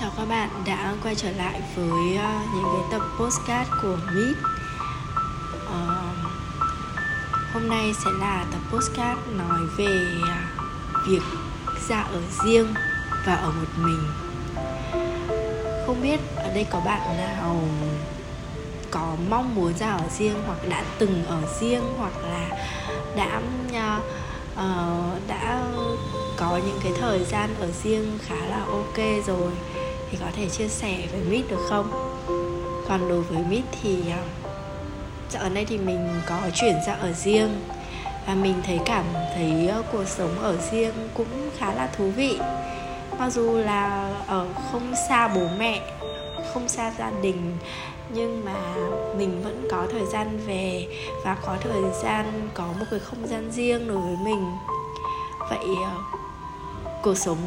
Chào các bạn đã quay trở lại với ờ, những cái tập postcard của Meet. Uh, Hôm nay sẽ là tập postcard nói về ờ, việc ra ở riêng và ở một mình. Không biết ở đây có bạn nào có mong muốn ra ở riêng hoặc đã từng ở riêng hoặc là đã uh, đã có những cái thời gian ở riêng khá là ok rồi thì có thể chia sẻ với mít được không? Còn đối với mít thì à, dạo ở đây thì mình có chuyển ra ở riêng và mình thấy cảm thấy ờ, cuộc sống ở riêng cũng khá là thú vị. Mặc dù là ở không xa bố mẹ, không xa gia đình, nhưng mà mình vẫn có thời gian về và có thời gian có một cái không gian riêng đối với mình. Vậy ờ, cuộc sống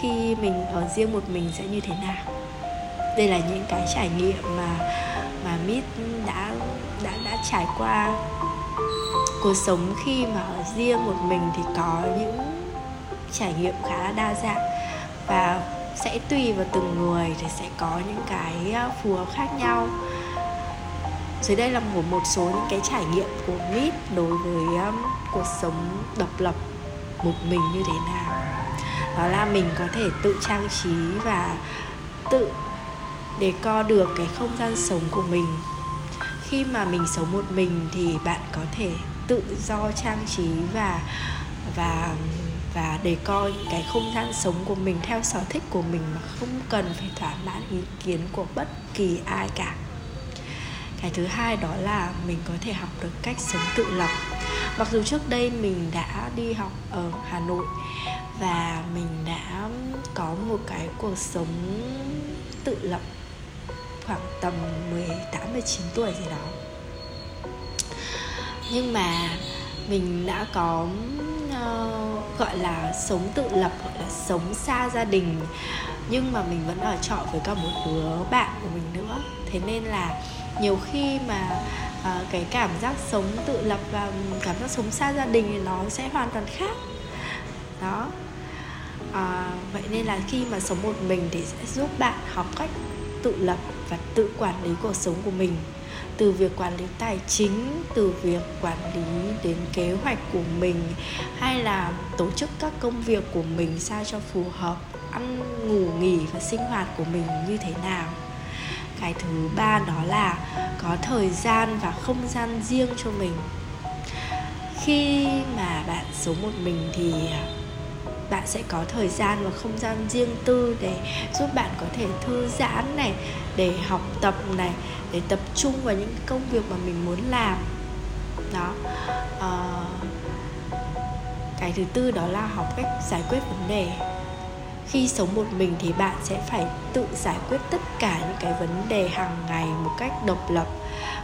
khi mình ở riêng một mình sẽ như thế nào? Đây là những cái trải nghiệm mà mà mít đã đã đã trải qua. Cuộc sống khi mà ở riêng một mình thì có những trải nghiệm khá là đa dạng và sẽ tùy vào từng người thì sẽ có những cái à, phù hợp khác nhau. Dưới đây là một một số những cái trải nghiệm của mít đối với um, cuộc sống độc lập một mình như thế nào đó là mình có thể tự trang trí và tự để co được cái không gian sống của mình. Khi mà mình sống một mình thì bạn có thể tự do trang trí và và và để coi cái không gian sống của mình theo sở thích của mình mà không cần phải thỏa mãn ý kiến của bất kỳ ai cả. Cái thứ hai đó là mình có thể học được cách sống tự lập mặc dù trước đây mình đã đi học ở hà nội và mình đã có một cái cuộc sống tự lập khoảng tầm 18 19 tuổi gì đó. Nhưng mà mình đã có uh, gọi là sống tự lập gọi là sống xa gia đình nhưng mà mình vẫn ở trọ với cả một đứa bạn của mình nữa thế nên là nhiều khi mà uh, cái cảm giác sống tự lập và cảm giác sống xa gia đình thì nó sẽ hoàn toàn khác. Đó. À, vậy nên là khi mà sống một mình thì sẽ giúp bạn học cách tự lập và tự quản lý cuộc sống của mình. Từ việc quản lý tài chính từ việc quản lý đến kế hoạch của mình hay là tổ chức các công việc của mình sao cho phù hợp ăn ngủ nghỉ và sinh hoạt của mình như thế nào cái thứ ba đó là có thời gian và không gian riêng cho mình. Khi mà bạn sống một mình thì à, bạn sẽ có thời gian và không gian riêng tư để giúp bạn có thể thư giãn này để học tập này để tập trung vào những công việc mà mình muốn làm. Đó. À, cái thứ tư đó là học cách giải quyết vấn đề khi sống một mình thì bạn sẽ phải tự giải quyết tất cả những cái vấn đề hàng ngày một cách độc lập.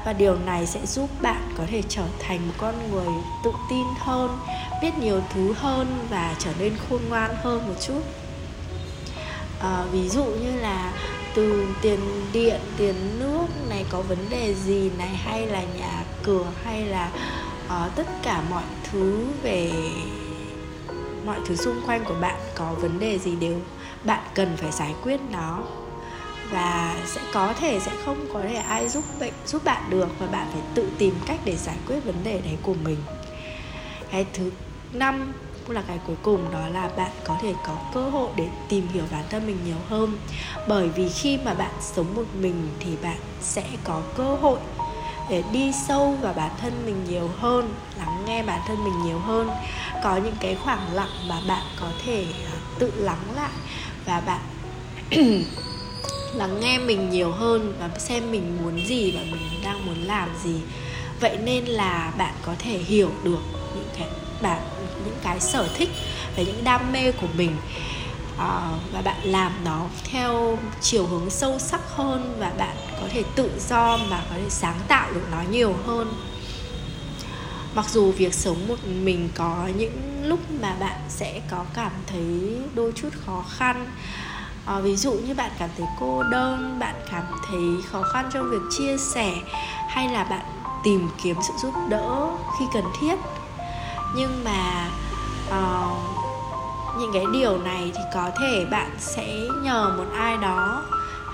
Và điều này sẽ giúp bạn có thể trở thành một con người tự tin hơn biết nhiều thứ hơn và trở nên khôn ngoan hơn một chút. À, ví dụ như là từ tiền điện tiền nước này có vấn đề gì này hay là nhà cửa hay là uh, tất cả mọi thứ về mọi thứ xung quanh của bạn có vấn đề gì đều bạn cần phải giải quyết nó. Và sẽ có thể, sẽ không có thể ai giúp bệnh, giúp bạn được và bạn phải tự tìm cách để giải quyết vấn đề đấy của mình. Cái thứ năm, cũng là cái cuối cùng, đó là bạn có thể có cơ hội để tìm hiểu bản thân mình nhiều hơn. Bởi vì khi mà bạn sống một mình thì bạn sẽ có cơ hội để đi sâu vào bản thân mình nhiều hơn lắng nghe bản thân mình nhiều hơn. Có những cái khoảng lặng mà bạn có thể à, tự lắng lại và bạn lắng nghe mình nhiều hơn và xem mình muốn gì và mình đang muốn làm gì. Vậy nên là bạn có thể hiểu được những cái bạn những cái sở thích và những đam mê của mình à, và bạn làm nó theo chiều hướng sâu sắc hơn và bạn có thể tự do mà có thể sáng tạo được nó nhiều hơn. Mặc dù việc sống một mình có những lúc mà bạn sẽ có cảm thấy đôi chút khó khăn à, ví dụ như bạn cảm thấy cô đơn bạn cảm thấy khó khăn trong việc chia sẻ hay là bạn tìm kiếm sự giúp đỡ khi cần thiết. Nhưng mà uh, những cái điều này thì có thể bạn sẽ nhờ một ai đó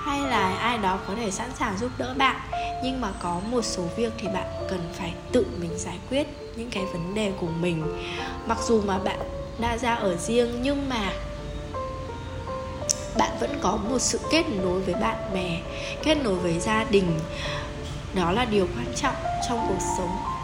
hay là ai đó có thể sẵn sàng giúp đỡ bạn, nhưng mà có một số việc thì bạn cần phải tự mình giải quyết những cái vấn đề của mình. Mặc dù mà bạn đã ra ở riêng, nhưng mà bạn vẫn có một sự kết nối với bạn bè, kết nối với gia đình. Đó là điều quan trọng trong cuộc sống.